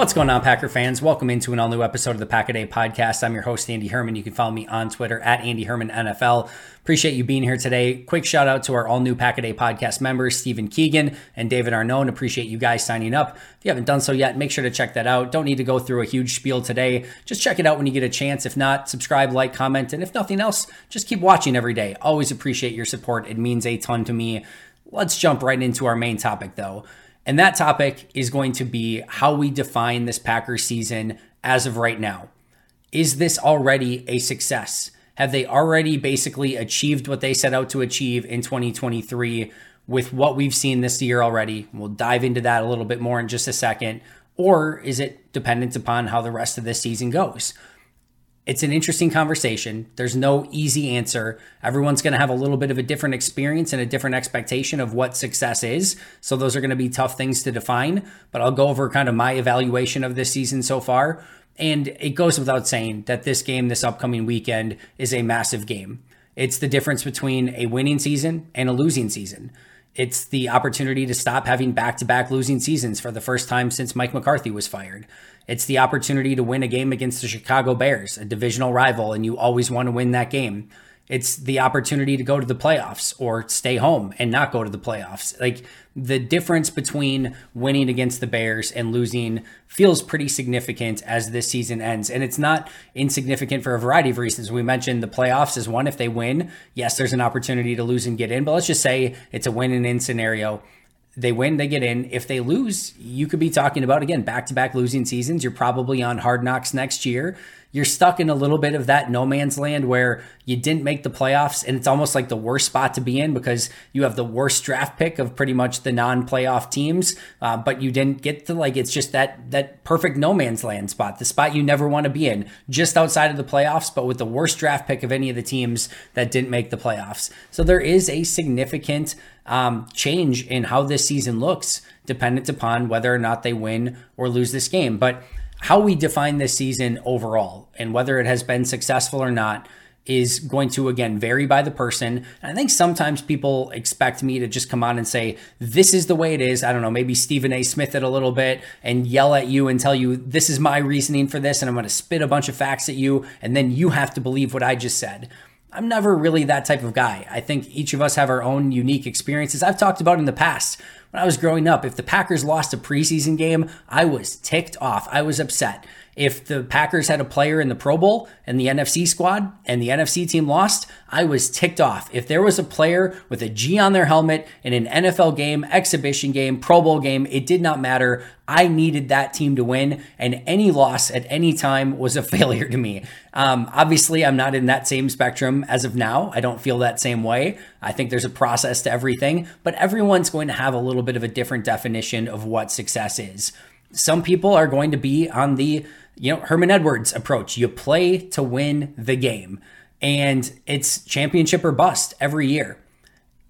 What's going on, Packer fans? Welcome into an all new episode of the Pack a Day podcast. I'm your host, Andy Herman. You can follow me on Twitter at Andy Herman NFL. Appreciate you being here today. Quick shout out to our all new Pack a Day podcast members, Stephen Keegan and David Arnone. Appreciate you guys signing up. If you haven't done so yet, make sure to check that out. Don't need to go through a huge spiel today. Just check it out when you get a chance. If not, subscribe, like, comment, and if nothing else, just keep watching every day. Always appreciate your support. It means a ton to me. Let's jump right into our main topic, though. And that topic is going to be how we define this Packers season as of right now. Is this already a success? Have they already basically achieved what they set out to achieve in 2023 with what we've seen this year already? We'll dive into that a little bit more in just a second. Or is it dependent upon how the rest of this season goes? It's an interesting conversation. There's no easy answer. Everyone's going to have a little bit of a different experience and a different expectation of what success is. So, those are going to be tough things to define. But I'll go over kind of my evaluation of this season so far. And it goes without saying that this game, this upcoming weekend, is a massive game. It's the difference between a winning season and a losing season. It's the opportunity to stop having back to back losing seasons for the first time since Mike McCarthy was fired. It's the opportunity to win a game against the Chicago Bears, a divisional rival, and you always want to win that game. It's the opportunity to go to the playoffs or stay home and not go to the playoffs. Like the difference between winning against the Bears and losing feels pretty significant as this season ends. And it's not insignificant for a variety of reasons. We mentioned the playoffs is one. If they win, yes, there's an opportunity to lose and get in, but let's just say it's a win and in scenario they win, they get in. If they lose, you could be talking about again back to back losing seasons. You're probably on hard knocks next year. You're stuck in a little bit of that no man's land where you didn't make the playoffs, and it's almost like the worst spot to be in because you have the worst draft pick of pretty much the non-playoff teams, uh, but you didn't get to like it's just that that perfect no man's land spot, the spot you never want to be in, just outside of the playoffs, but with the worst draft pick of any of the teams that didn't make the playoffs. So there is a significant um, change in how this season looks, dependent upon whether or not they win or lose this game. But how we define this season overall and whether it has been successful or not is going to again vary by the person. I think sometimes people expect me to just come on and say, this is the way it is. I don't know, maybe Stephen A. Smith it a little bit and yell at you and tell you, this is my reasoning for this. And I'm going to spit a bunch of facts at you. And then you have to believe what I just said. I'm never really that type of guy. I think each of us have our own unique experiences. I've talked about in the past when I was growing up, if the Packers lost a preseason game, I was ticked off. I was upset. If the Packers had a player in the Pro Bowl and the NFC squad and the NFC team lost, I was ticked off. If there was a player with a G on their helmet in an NFL game, exhibition game, Pro Bowl game, it did not matter. I needed that team to win, and any loss at any time was a failure to me. Um, obviously, I'm not in that same spectrum as of now. I don't feel that same way. I think there's a process to everything, but everyone's going to have a little bit of a different definition of what success is. Some people are going to be on the you know, Herman Edwards approach. You play to win the game. And it's championship or bust every year.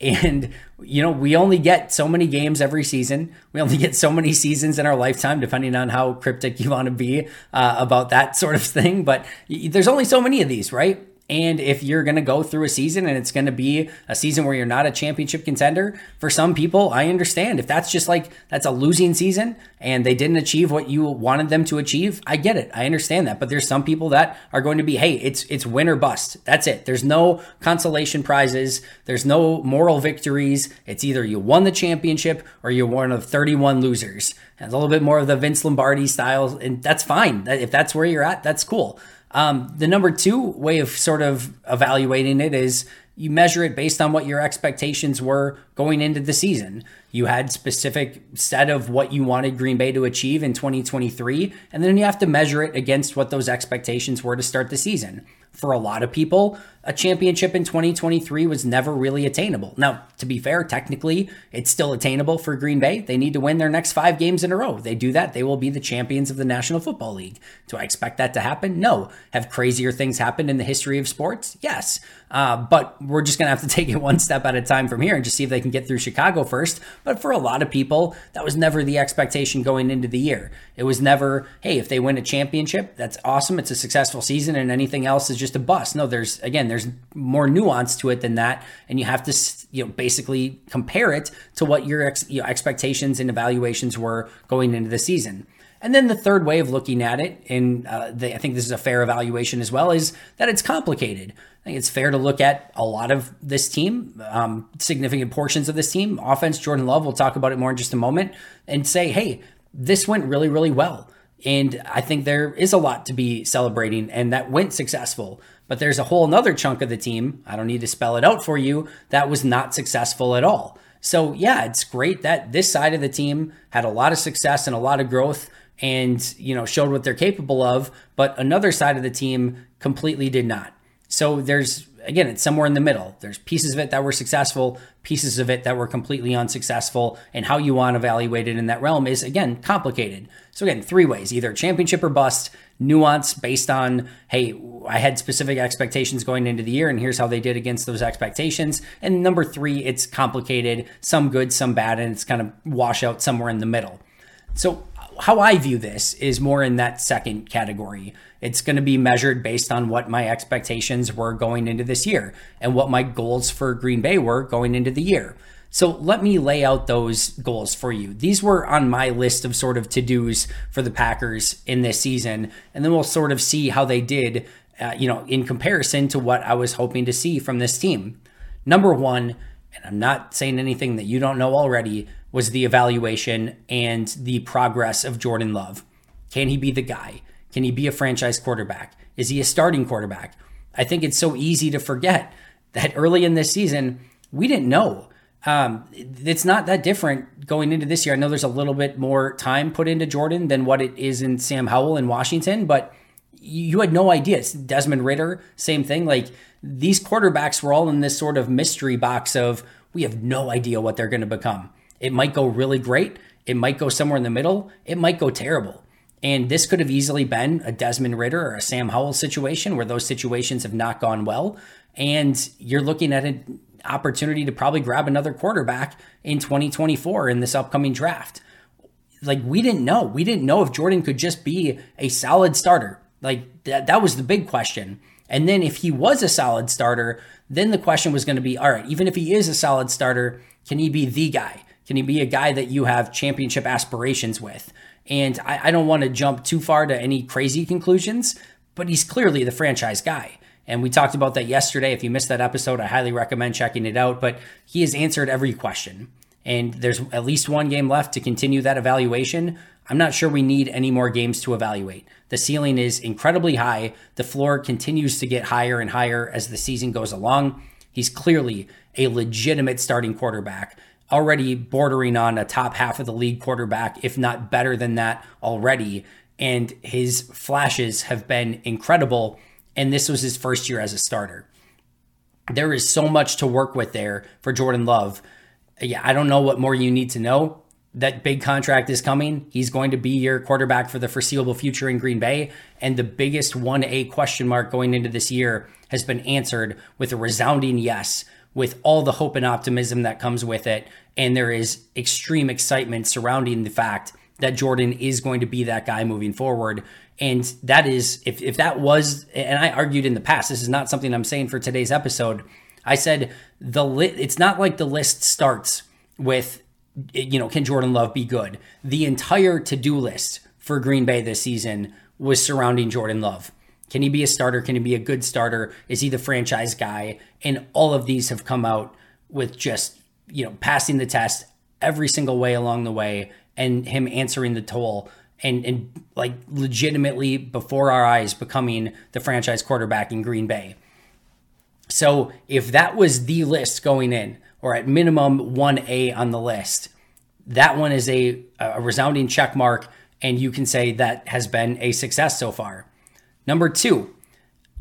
And, you know, we only get so many games every season. We only get so many seasons in our lifetime, depending on how cryptic you want to be uh, about that sort of thing. But there's only so many of these, right? And if you're going to go through a season and it's going to be a season where you're not a championship contender, for some people, I understand. If that's just like that's a losing season and they didn't achieve what you wanted them to achieve, I get it. I understand that. But there's some people that are going to be, hey, it's it's win or bust. That's it. There's no consolation prizes. There's no moral victories. It's either you won the championship or you're one of 31 losers. It's a little bit more of the Vince Lombardi style, and that's fine. If that's where you're at, that's cool. Um, the number two way of sort of evaluating it is you measure it based on what your expectations were going into the season. You had specific set of what you wanted Green Bay to achieve in 2023, and then you have to measure it against what those expectations were to start the season for a lot of people, a championship in 2023 was never really attainable. Now, to be fair, technically, it's still attainable for Green Bay. They need to win their next five games in a row. They do that, they will be the champions of the National Football League. Do I expect that to happen? No. Have crazier things happened in the history of sports? Yes. Uh, but we're just going to have to take it one step at a time from here and just see if they can get through Chicago first. But for a lot of people, that was never the expectation going into the year. It was never, hey, if they win a championship, that's awesome. It's a successful season and anything else is just a bust. No, there's, again, there's more nuance to it than that. And you have to, you know, basically compare it to what your ex, expectations and evaluations were going into the season. And then the third way of looking at it, and uh, I think this is a fair evaluation as well, is that it's complicated. I think it's fair to look at a lot of this team, um, significant portions of this team, offense. Jordan Love, we'll talk about it more in just a moment, and say, hey, this went really, really well. And I think there is a lot to be celebrating, and that went successful. But there's a whole another chunk of the team, I don't need to spell it out for you, that was not successful at all. So, yeah, it's great that this side of the team had a lot of success and a lot of growth and you know showed what they're capable of but another side of the team completely did not. So there's again it's somewhere in the middle. There's pieces of it that were successful pieces of it that were completely unsuccessful and how you want to evaluate it in that realm is again complicated. So again three ways either championship or bust nuance based on hey i had specific expectations going into the year and here's how they did against those expectations. And number three it's complicated some good some bad and it's kind of wash out somewhere in the middle. So how I view this is more in that second category. It's going to be measured based on what my expectations were going into this year and what my goals for Green Bay were going into the year. So let me lay out those goals for you. These were on my list of sort of to dos for the Packers in this season, and then we'll sort of see how they did, uh, you know, in comparison to what I was hoping to see from this team. Number one, and I'm not saying anything that you don't know already, was the evaluation and the progress of Jordan Love. Can he be the guy? Can he be a franchise quarterback? Is he a starting quarterback? I think it's so easy to forget that early in this season, we didn't know. Um, it's not that different going into this year. I know there's a little bit more time put into Jordan than what it is in Sam Howell in Washington, but you had no idea. It's Desmond Ridder, same thing. Like these quarterbacks were all in this sort of mystery box of we have no idea what they're going to become. It might go really great. It might go somewhere in the middle. It might go terrible. And this could have easily been a Desmond Ridder or a Sam Howell situation where those situations have not gone well. And you're looking at an opportunity to probably grab another quarterback in 2024 in this upcoming draft. Like, we didn't know. We didn't know if Jordan could just be a solid starter. Like, that, that was the big question. And then if he was a solid starter, then the question was going to be all right, even if he is a solid starter, can he be the guy? Can he be a guy that you have championship aspirations with? And I, I don't want to jump too far to any crazy conclusions, but he's clearly the franchise guy. And we talked about that yesterday. If you missed that episode, I highly recommend checking it out. But he has answered every question. And there's at least one game left to continue that evaluation. I'm not sure we need any more games to evaluate. The ceiling is incredibly high. The floor continues to get higher and higher as the season goes along. He's clearly a legitimate starting quarterback already bordering on a top half of the league quarterback, if not better than that already. And his flashes have been incredible. And this was his first year as a starter. There is so much to work with there for Jordan Love. Yeah, I don't know what more you need to know. That big contract is coming. He's going to be your quarterback for the foreseeable future in Green Bay. And the biggest 1A question mark going into this year has been answered with a resounding yes with all the hope and optimism that comes with it. And there is extreme excitement surrounding the fact that Jordan is going to be that guy moving forward. And that is, if, if that was, and I argued in the past, this is not something I'm saying for today's episode. I said the li- it's not like the list starts with, you know, can Jordan Love be good? The entire to do list for Green Bay this season was surrounding Jordan Love. Can he be a starter? Can he be a good starter? Is he the franchise guy? And all of these have come out with just, you know, passing the test every single way along the way and him answering the toll and, and like legitimately before our eyes becoming the franchise quarterback in Green Bay. So if that was the list going in, or at minimum 1A on the list, that one is a, a resounding check mark, and you can say that has been a success so far. Number two,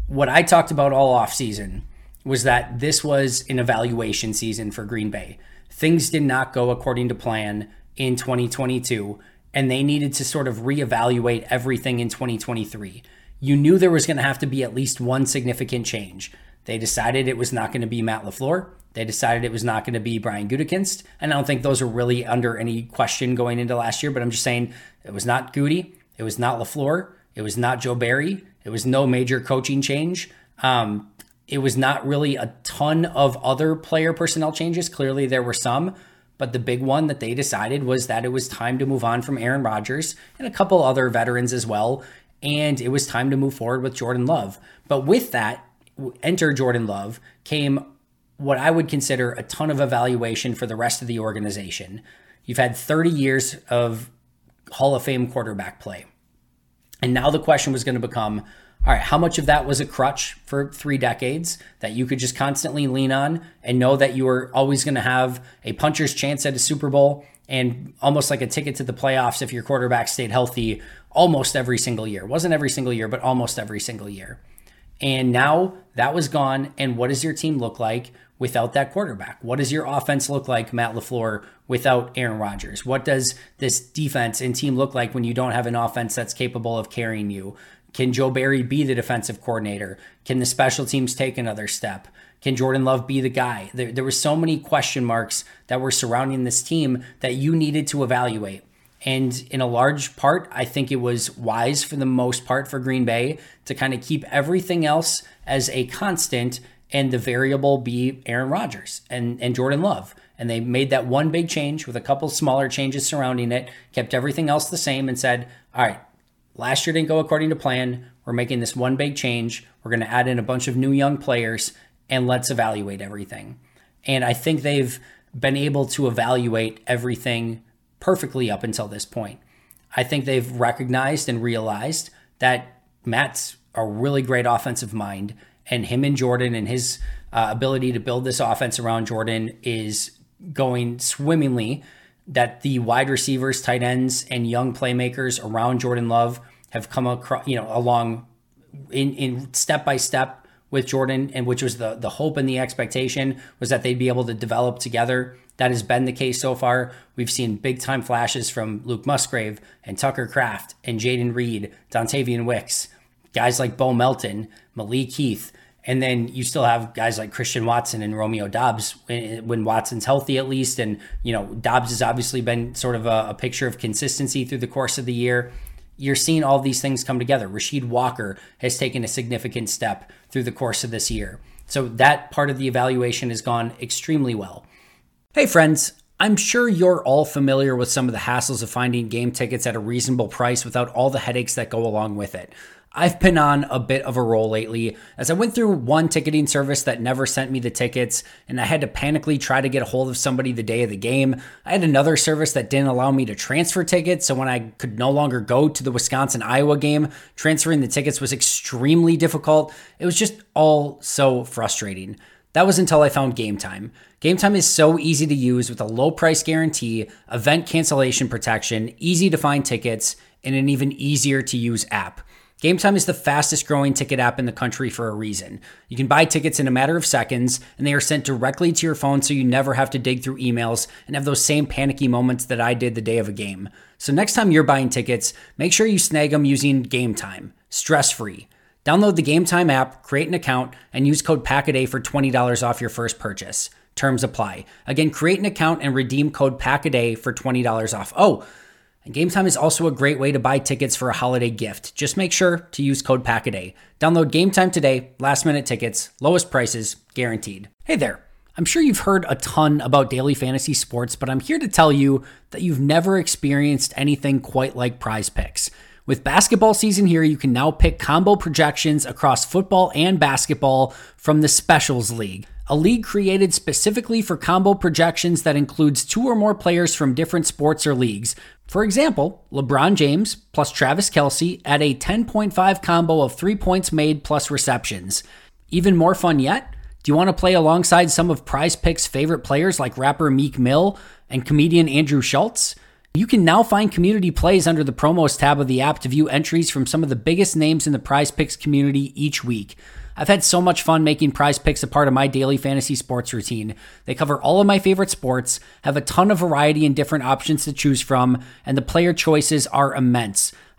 what I talked about all offseason was that this was an evaluation season for Green Bay. Things did not go according to plan in 2022, and they needed to sort of reevaluate everything in 2023. You knew there was going to have to be at least one significant change. They decided it was not going to be Matt LaFleur. They decided it was not going to be Brian Gutekunst. And I don't think those are really under any question going into last year, but I'm just saying it was not Gutey. It was not LaFleur. It was not Joe Barry. It was no major coaching change. Um, it was not really a ton of other player personnel changes. Clearly, there were some, but the big one that they decided was that it was time to move on from Aaron Rodgers and a couple other veterans as well. And it was time to move forward with Jordan Love. But with that, enter Jordan Love came what I would consider a ton of evaluation for the rest of the organization. You've had 30 years of Hall of Fame quarterback play. And now the question was going to become all right, how much of that was a crutch for three decades that you could just constantly lean on and know that you were always going to have a puncher's chance at a Super Bowl and almost like a ticket to the playoffs if your quarterback stayed healthy almost every single year? Wasn't every single year, but almost every single year. And now that was gone. And what does your team look like without that quarterback? What does your offense look like, Matt LaFleur, without Aaron Rodgers? What does this defense and team look like when you don't have an offense that's capable of carrying you? Can Joe Barry be the defensive coordinator? Can the special teams take another step? Can Jordan Love be the guy? There, there were so many question marks that were surrounding this team that you needed to evaluate. And in a large part, I think it was wise for the most part for Green Bay to kind of keep everything else as a constant and the variable be Aaron Rodgers and, and Jordan Love. And they made that one big change with a couple smaller changes surrounding it, kept everything else the same, and said, all right, last year didn't go according to plan. We're making this one big change. We're going to add in a bunch of new young players and let's evaluate everything. And I think they've been able to evaluate everything perfectly up until this point. I think they've recognized and realized that Matt's a really great offensive mind, and him and Jordan and his uh, ability to build this offense around Jordan is going swimmingly. That the wide receivers, tight ends, and young playmakers around Jordan Love have come across, you know, along in in step by step with Jordan, and which was the the hope and the expectation was that they'd be able to develop together that has been the case so far. We've seen big time flashes from Luke Musgrave and Tucker Kraft and Jayden Reed, Dontayvion Wicks, guys like Bo Melton, Malik Heath. And then you still have guys like Christian Watson and Romeo Doubs when, when Watson's healthy, at least. And, you know, Dobbs has obviously been sort of a, a picture of consistency through the course of the year you're seeing all these things come together. Rasheed Walker has taken a significant step through the course of this year. So that part of the evaluation has gone extremely well. Hey, friends. I'm sure you're all familiar with some of the hassles of finding game tickets at a reasonable price without all the headaches that go along with it. I've been on a bit of a roll lately as I went through one ticketing service that never sent me the tickets and I had to panically try to get a hold of somebody the day of the game. I had another service that didn't allow me to transfer tickets, so when I could no longer go to the Wisconsin Iowa game, transferring the tickets was extremely difficult. It was just all so frustrating. That was until I found Game Time. Game Time is so easy to use with a low price guarantee, event cancellation protection, easy to find tickets, and an even easier to use app. Game Time is the fastest growing ticket app in the country for a reason. You can buy tickets in a matter of seconds, and they are sent directly to your phone so you never have to dig through emails and have those same panicky moments that I did the day of a game. So, next time you're buying tickets, make sure you snag them using Game Time, stress free. Download the Game Time app, create an account, and use code PACKADAY for $20 off your first purchase. Terms apply. Again, create an account and redeem code PACKADAY for $20 off. Oh, and Game Time is also a great way to buy tickets for a holiday gift. Just make sure to use code PACKADAY. Download Game Time today, last minute tickets, lowest prices, guaranteed. Hey there. I'm sure you've heard a ton about daily fantasy sports, but I'm here to tell you that you've never experienced anything quite like prize picks. With basketball season here, you can now pick combo projections across football and basketball from the Specials League, a league created specifically for combo projections that includes two or more players from different sports or leagues. For example, LeBron James plus Travis Kelce at a 10.5 combo of three points made plus receptions. Even more fun yet? Do you want to play alongside some of Prize Picks' favorite players like rapper Meek Mill and comedian Andrew Schulz? You can now find community plays under the promos tab of the app to view entries from some of the biggest names in the prize picks community each week. I've had so much fun making prize picks a part of my daily fantasy sports routine. They cover all of my favorite sports, have a ton of variety and different options to choose from, and the player choices are immense.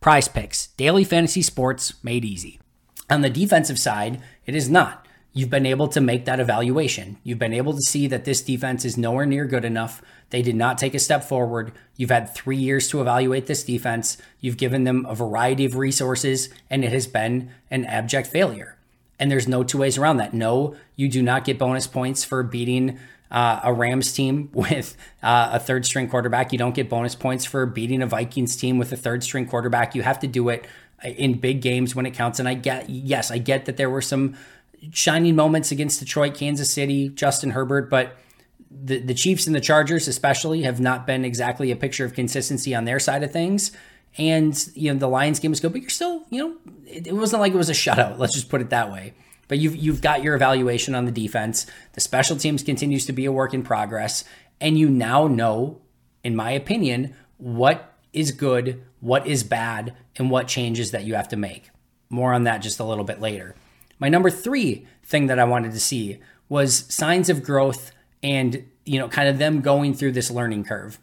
Prize picks, daily fantasy sports made easy. On the defensive side, it is not. You've been able to make that evaluation. You've been able to see that this defense is nowhere near good enough they did not take a step forward. You've had three years to evaluate this defense. You've given them a variety of resources, and it has been an abject failure. And there's no two ways around that. No, you do not get bonus points for beating uh, a Rams team with uh, a third string quarterback. You don't get bonus points for beating a Vikings team with a third string quarterback. You have to do it in big games when it counts. And I get, yes, I get that there were some shining moments against Detroit, Kansas City, Justin Herbert, but the, the Chiefs and the Chargers, especially, have not been exactly a picture of consistency on their side of things. And, you know, the Lions game was good, but you're still, you know, it, it wasn't like it was a shutout. Let's just put it that way. But you've, you've got your evaluation on the defense. The special teams continues to be a work in progress. And you now know, in my opinion, what is good, what is bad, and what changes that you have to make. More on that just a little bit later. My number three thing that I wanted to see was signs of growth and you know kind of them going through this learning curve.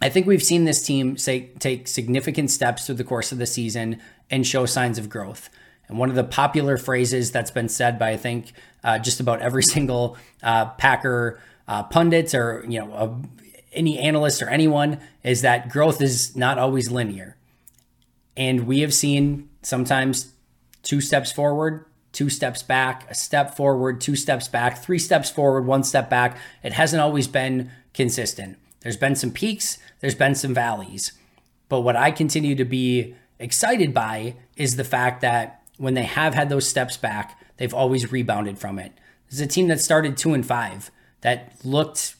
I think we've seen this team say take significant steps through the course of the season and show signs of growth. And one of the popular phrases that's been said by I think uh, just about every single uh, Packer uh, pundit or you know any analyst or anyone is that growth is not always linear. And we have seen sometimes two steps forward, two steps back, a step forward, two steps back, three steps forward, one step back. It hasn't always been consistent. There's been some peaks, there's been some valleys. But what I continue to be excited by is the fact that when they have had those steps back, they've always rebounded from it. This is a team that started two and five that looked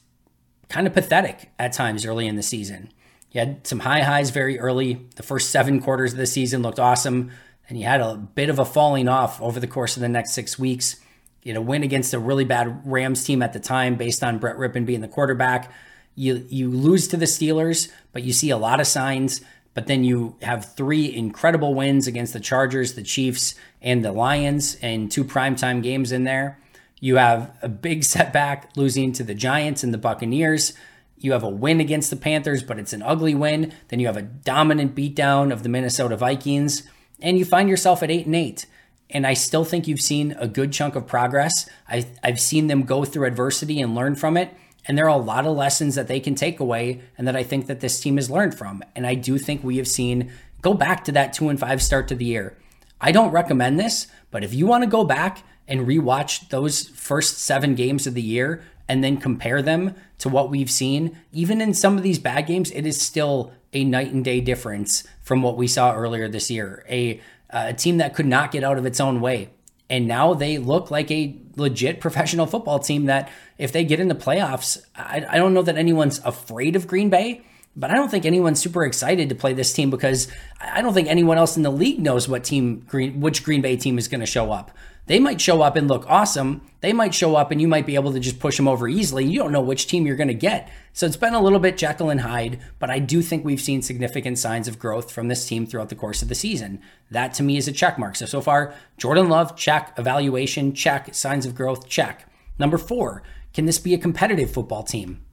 kind of pathetic at times early in the season. You had some high highs very early. The first seven quarters of the season looked awesome and you had a bit of a falling off over the course of the next six weeks. You know, win against a really bad Rams team at the time based on Brett Rypien being the quarterback. You you lose to the Steelers, but you see a lot of signs. But then you have three incredible wins against the Chargers, the Chiefs, and the Lions, and two primetime games in there. You have a big setback losing to the Giants and the Buccaneers. You have a win against the Panthers, but it's an ugly win. Then you have a dominant beatdown of the Minnesota Vikings and you find yourself at eight and eight. And I still think you've seen a good chunk of progress. I, I've seen them go through adversity and learn from it. And there are a lot of lessons that they can take away and that I think that this team has learned from. And I do think we have seen go back to that two and five start to the year. I don't recommend this, but if you want to go back and rewatch those first seven games of the year and then compare them to what we've seen, even in some of these bad games, it is still a night and day difference from what we saw earlier this year. A, a team that could not get out of its own way. And now they look like a legit professional football team that if they get in the playoffs, I, I don't know that anyone's afraid of Green Bay, but I don't think anyone's super excited to play this team because I don't think anyone else in the league knows what team Green which Green Bay team is going to show up. They might show up and look awesome. They might show up and you might be able to just push them over easily. You don't know which team you're going to get. So it's been a little bit Jekyll and Hyde, but I do think we've seen significant signs of growth from this team throughout the course of the season. That to me is a check mark. So so far, Jordan Love, check. Evaluation, check. Signs of growth, check. Number four, can this be a competitive football team?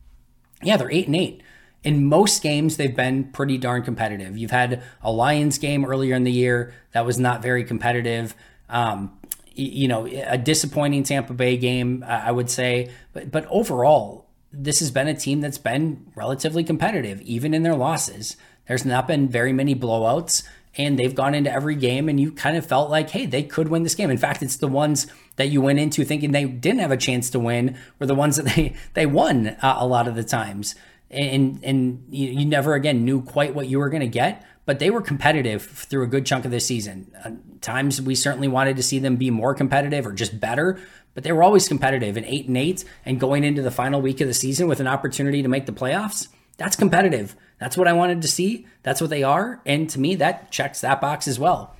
Yeah, they're eight and eight. In most games, they've been pretty darn competitive. You've had a Lions game earlier in the year that was not very competitive. Um, you know, a disappointing Tampa Bay game, I would say. But but overall, this has been a team that's been relatively competitive, even in their losses. There's not been very many blowouts, and they've gone into every game, and you kind of felt like, hey, they could win this game. In fact, it's the ones that you went into thinking they didn't have a chance to win were the ones that they they won uh, a lot of the times, and and you, you never again knew quite what you were going to get but they were competitive through a good chunk of the season. Uh, times we certainly wanted to see them be more competitive or just better, but they were always competitive. And eight and eight, and going into the final week of the season with an opportunity to make the playoffs, that's competitive. That's what I wanted to see. That's what they are, and to me, that checks that box as well.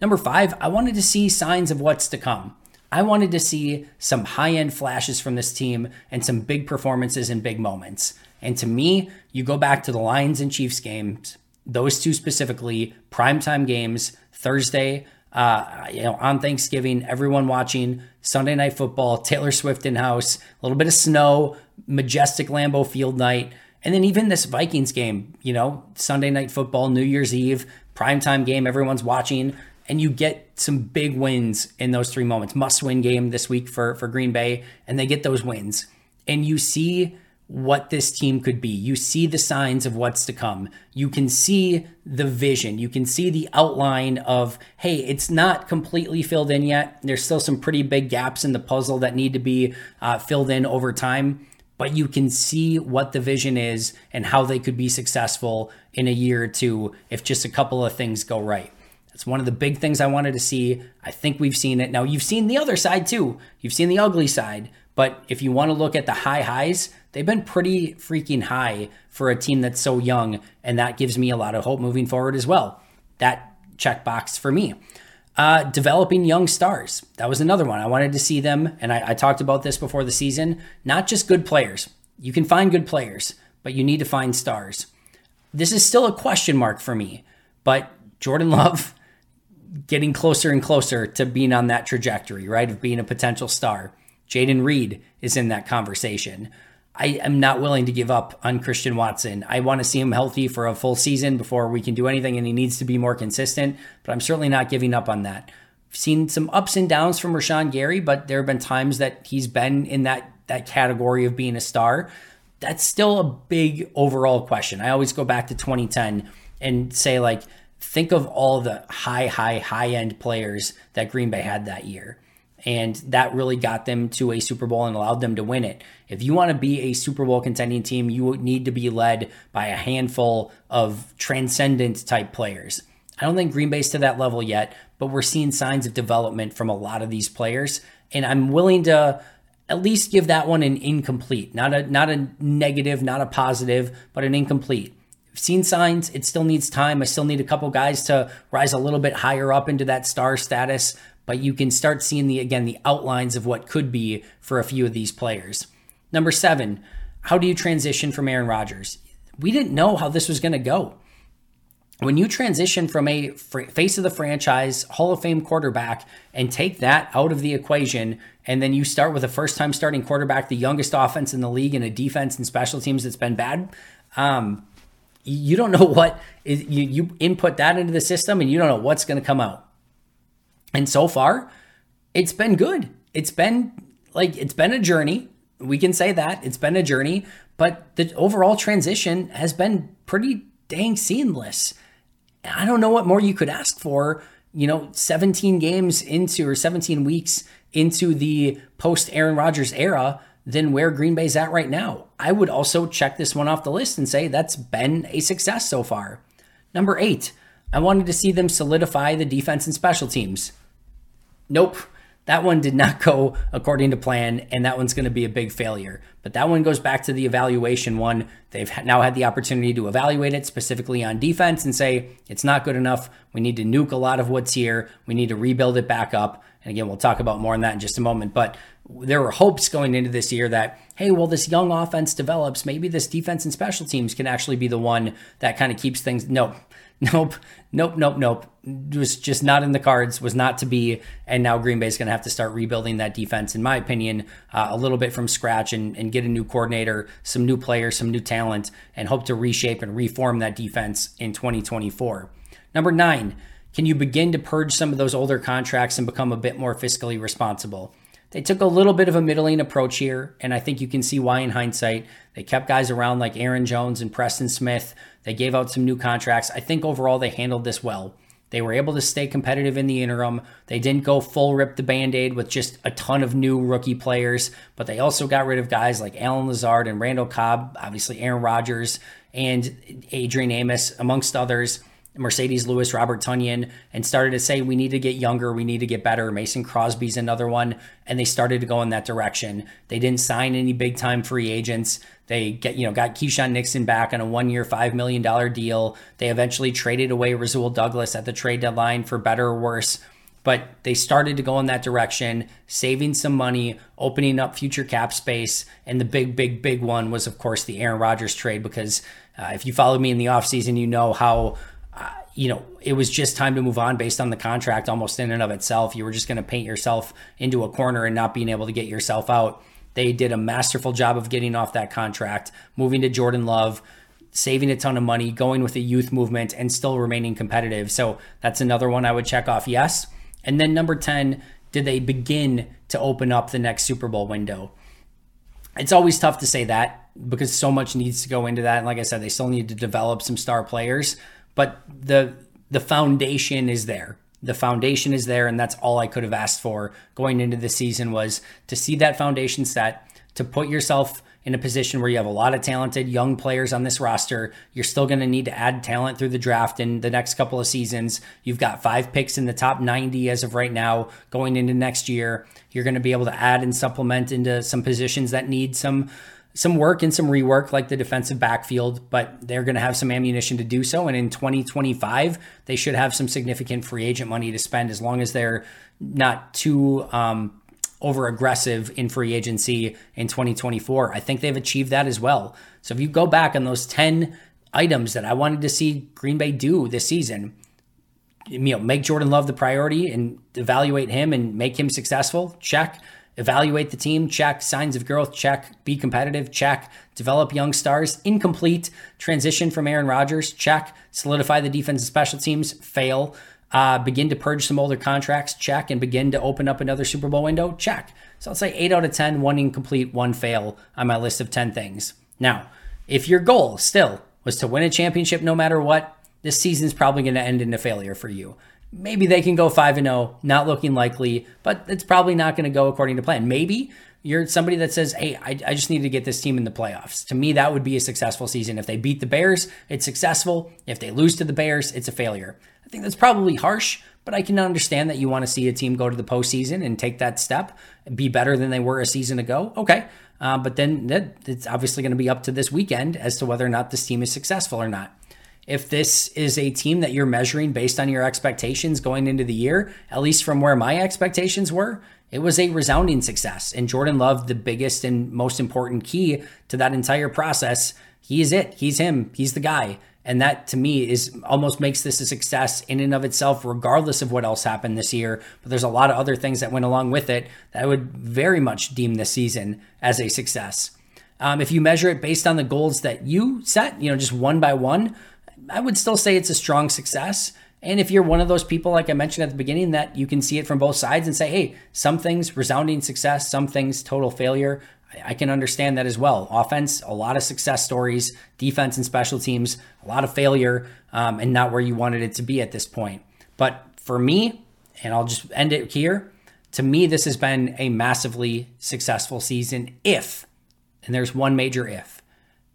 Number five, I wanted to see signs of what's to come. I wanted to see some high end flashes from this team and some big performances and big moments. And to me, you go back to the Lions and Chiefs games, those two specifically, primetime games, Thursday, uh, you know, on Thanksgiving, everyone watching Sunday night football, Taylor Swift in house, a little bit of snow, majestic Lambeau Field night. And then even this Vikings game, you know, Sunday night football, New Year's Eve, primetime game, everyone's watching, and you get some big wins in those three moments. Must win game this week for, for Green Bay, and they get those wins. And you see what this team could be. You see the signs of what's to come. You can see the vision. You can see the outline of, hey, it's not completely filled in yet. There's still some pretty big gaps in the puzzle that need to be uh, filled in over time but you can see what the vision is and how they could be successful in a year or two if just a couple of things go right. That's one of the big things I wanted to see. I think we've seen it. Now, you've seen the other side too. You've seen the ugly side. But if you want to look at the high highs, they've been pretty freaking high for a team that's so young. And that gives me a lot of hope moving forward as well. That checkbox for me. Uh, developing young stars. That was another one. I wanted to see them, and I, I talked about this before the season. Not just good players. You can find good players, but you need to find stars. This is still a question mark for me, but Jordan Love getting closer and closer to being on that trajectory, right? Of being a potential star. Jayden Reed is in that conversation. I am not willing to give up on Christian Watson. I want to see him healthy for a full season before we can do anything, and he needs to be more consistent, but I'm certainly not giving up on that. I've seen some ups and downs from Rashan Gary, but there have been times that he's been in that, that category of being a star. That's still a big overall question. I always go back to 2010 and say, like, think of all the high, high, high end players that Green Bay had that year. And that really got them to a Super Bowl and allowed them to win it. If you want to be a Super Bowl contending team, you need to be led by a handful of transcendent type players. I don't think Green Bay's to that level yet, but we're seeing signs of development from a lot of these players. And I'm willing to at least give that one an incomplete, not a not a negative, not a positive, but an incomplete. I've seen signs. It still needs time. I still need a couple guys to rise a little bit higher up into that star status but you can start seeing the again the outlines of what could be for a few of these players. Number 7, how do you transition from Aaron Rodgers? We didn't know how this was going to go. When you transition from a face of the franchise, Hall of Fame quarterback, and take that out of the equation, and then you start with a first time starting quarterback, the youngest offense in the league, and a defense and special teams that's been bad, um, you don't know what is, you, you input that into the system and you don't know what's going to come out. And so far, it's been good. It's been like it's been a journey. We can say that. It's been a journey, but the overall transition has been pretty dang seamless. I don't know what more you could ask for, you know, 17 games into or 17 weeks into the post Aaron Rodgers era than where Green Bay's at right now. I would also check this one off the list and say that's been a success so far. Number eight, I wanted to see them solidify the defense and special teams. Nope. That one did not go according to plan, and that one's going to be a big failure. But that one goes back to the evaluation one. They've now had the opportunity to evaluate it specifically on defense and say, it's not good enough. We need to nuke a lot of what's here. We need to rebuild it back up. And again, we'll talk about more on that in just a moment. But there were hopes going into this year that, hey, well, this young offense develops. Maybe this defense and special teams can actually be the one that kind of keeps things. No, Nope, nope, nope, nope. It was just not in the cards, was not to be. And now Green Bay's going to have to start rebuilding that defense, in my opinion, uh, a little bit from scratch and, and get a new coordinator, some new players, some new talent, and hope to reshape and reform that defense in 2024. Number nine, can you begin to purge some of those older contracts and become a bit more fiscally responsible? They took a little bit of a middling approach here, and I think you can see why in hindsight. They kept guys around like Aaron Jones and Preston Smith. They gave out some new contracts. I think overall they handled this well. They were able to stay competitive in the interim. They didn't go full rip the band aid with just a ton of new rookie players, but they also got rid of guys like Allen Lazard and Randall Cobb, obviously Aaron Rodgers and Adrian Amos, amongst others. Marcedes Lewis, Robert Tonyan, and started to say, we need to get younger, we need to get better. Mason Crosby's another one. And they started to go in that direction. They didn't sign any big time free agents. They get, you know, got Keisean Nixon back on a one year, $5 million deal. They eventually traded away Rasul Douglas at the trade deadline for better or worse. But they started to go in that direction, saving some money, opening up future cap space. And the big, big, big one was, of course, the Aaron Rodgers trade. Because uh, if you follow me in the offseason, you know how you know, it was just time to move on based on the contract almost in and of itself. You were just going to paint yourself into a corner and not being able to get yourself out. They did a masterful job of getting off that contract, moving to Jordan Love, saving a ton of money, going with the youth movement, and still remaining competitive. So that's another one I would check off yes. And then number 10, did they begin to open up the next Super Bowl window? It's always tough to say that because so much needs to go into that. And like I said, they still need to develop some star players but the the foundation is there. The foundation is there, and that's all I could have asked for going into the season was to see that foundation set, to put yourself in a position where you have a lot of talented young players on this roster. You're still going to need to add talent through the draft in the next couple of seasons. You've got five picks in the top 90 as of right now going into next year. You're going to be able to add and supplement into some positions that need some some work and some rework like the defensive backfield, but they're going to have some ammunition to do so. And in 2025, they should have some significant free agent money to spend as long as they're not too um, over aggressive in free agency in 2024. I think they've achieved that as well. So if you go back on those 10 items that I wanted to see Green Bay do this season, you know, make Jordan Love the priority and evaluate him and make him successful, check Evaluate the team, check. Signs of growth, check. Be competitive, check. Develop young stars, incomplete. Transition from Aaron Rodgers, check. Solidify the defense and special teams, fail. Uh, begin to purge some older contracts, check. And begin to open up another Super Bowl window, check. So I'll say 8 out of 10, one incomplete, one fail on my list of 10 things. Now, if your goal still was to win a championship no matter what, this season's probably going to end in a failure for you maybe they can go 5 and 0, not looking likely, but it's probably not going to go according to plan. Maybe you're somebody that says, "Hey, I, I, just need to get this team in the playoffs." To me, that would be a successful season. If they beat the Bears, it's successful. If they lose to the Bears, it's a failure. I think that's probably harsh, but I can understand that you want to see a team go to the postseason and take that step, be better than they were a season ago. Okay, uh, but then that, it's obviously going to be up to this weekend as to whether or not this team is successful or not if this is a team that you're measuring based on your expectations going into the year, at least from where my expectations were, it was a resounding success. And Jordan Love, the biggest and most important key to that entire process, he is it. He's him. He's the guy. And that to me is almost makes this a success in and of itself, regardless of what else happened this year. But there's a lot of other things that went along with it that I would very much deem this season as a success. Um, if you measure it based on the goals that you set, you know, just one by one, I would still say it's a strong success. And if you're one of those people, like I mentioned at the beginning, that you can see it from both sides and say, hey, some things resounding success, some things total failure, I can understand that as well. Offense, a lot of success stories, defense and special teams, a lot of failure, um, and not where you wanted it to be at this point. But for me, and I'll just end it here, to me, this has been a massively successful season if, and there's one major if,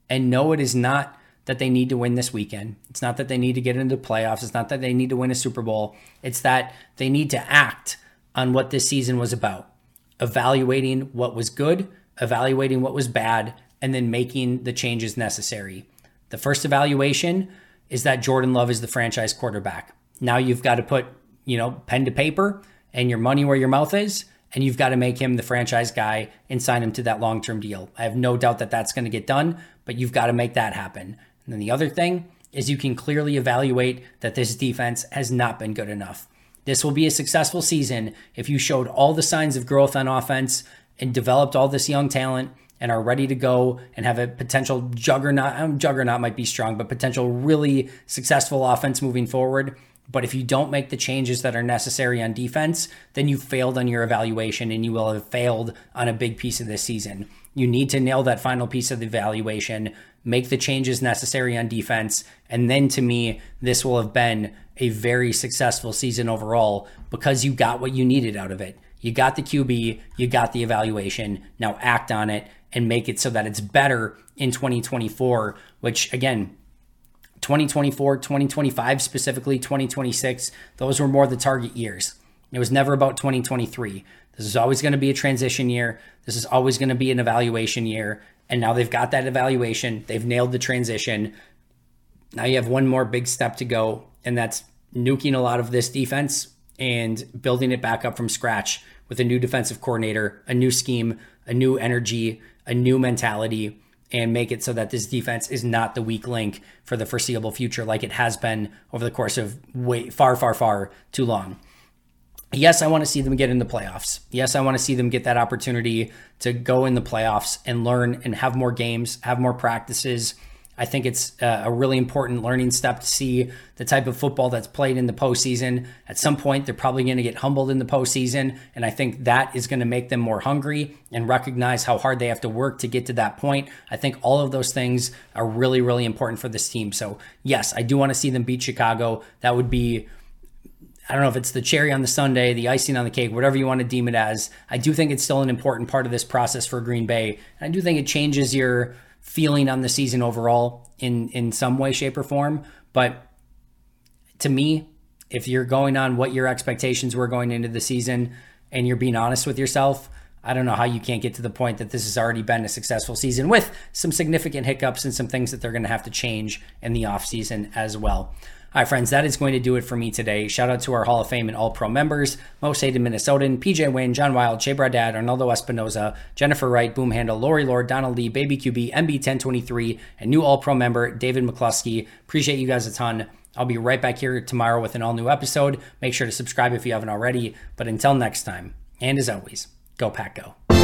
and no, it is not that they need to win this weekend. It's not that they need to get into the playoffs. It's not that they need to win a Super Bowl. It's that they need to act on what this season was about evaluating what was good, evaluating what was bad, and then making the changes necessary. The first evaluation is that Jordan Love is the franchise quarterback. Now you've got to put, you know, pen to paper and your money where your mouth is, and you've got to make him the franchise guy and sign him to that long term deal. I have no doubt that that's going to get done, but you've got to make that happen. And then the other thing is you can clearly evaluate that this defense has not been good enough. This will be a successful season if you showed all the signs of growth on offense and developed all this young talent and are ready to go and have a potential juggernaut. Juggernaut might be strong, but potential really successful offense moving forward. But if you don't make the changes that are necessary on defense, then you failed on your evaluation and you will have failed on a big piece of this season. You need to nail that final piece of the evaluation make the changes necessary on defense. And then to me, this will have been a very successful season overall because you got what you needed out of it. You got the QB, you got the evaluation. Now act on it and make it so that it's better in 2024, which again, 2024, 2025, specifically 2026, those were more the target years. It was never about 2023. This is always going to be a transition year. This is always going to be an evaluation year. And now they've got that evaluation, they've nailed the transition. Now you have one more big step to go, and that's nuking a lot of this defense and building it back up from scratch with a new defensive coordinator, a new scheme, a new energy, a new mentality, and make it so that this defense is not the weak link for the foreseeable future like it has been over the course of way far, far, far too long. Yes, I want to see them get in the playoffs. Yes, I want to see them get that opportunity to go in the playoffs and learn and have more games, have more practices, I think it's uh, a really important learning step to see the type of football that's played in the postseason. At some point, they're probably going to get humbled in the postseason. And I think that is going to make them more hungry and recognize how hard they have to work to get to that point. I think all of those things are really, really important for this team. So, yes, I do want to see them beat Chicago. That would be. I don't know if it's the cherry on the sundae, the icing on the cake, whatever you want to deem it as. I do think it's still an important part of this process for Green Bay. And I do think it changes your feeling on the season overall in in some way shape or form but to me if you're going on what your expectations were going into the season and you're being honest with yourself I don't know how you can't get to the point that this has already been a successful season with some significant hiccups and some things that they're going to have to change in the offseason as well. Right, friends, that is going to do it for me today. Shout out to our Hall of Fame and All Pro members Most Hated Minnesotan, PJ Wynn, John Wild, Shea Bradad, Arnaldo Espinoza, Jennifer Wright, Boom Handle, Lori Lord, Donald Lee, Baby QB, MB1023, and new All Pro member David McCluskey. Appreciate you guys a ton. I'll be right back here tomorrow with an all new episode. Make sure to subscribe if you haven't already. But until next time, and as always, go Pack Go.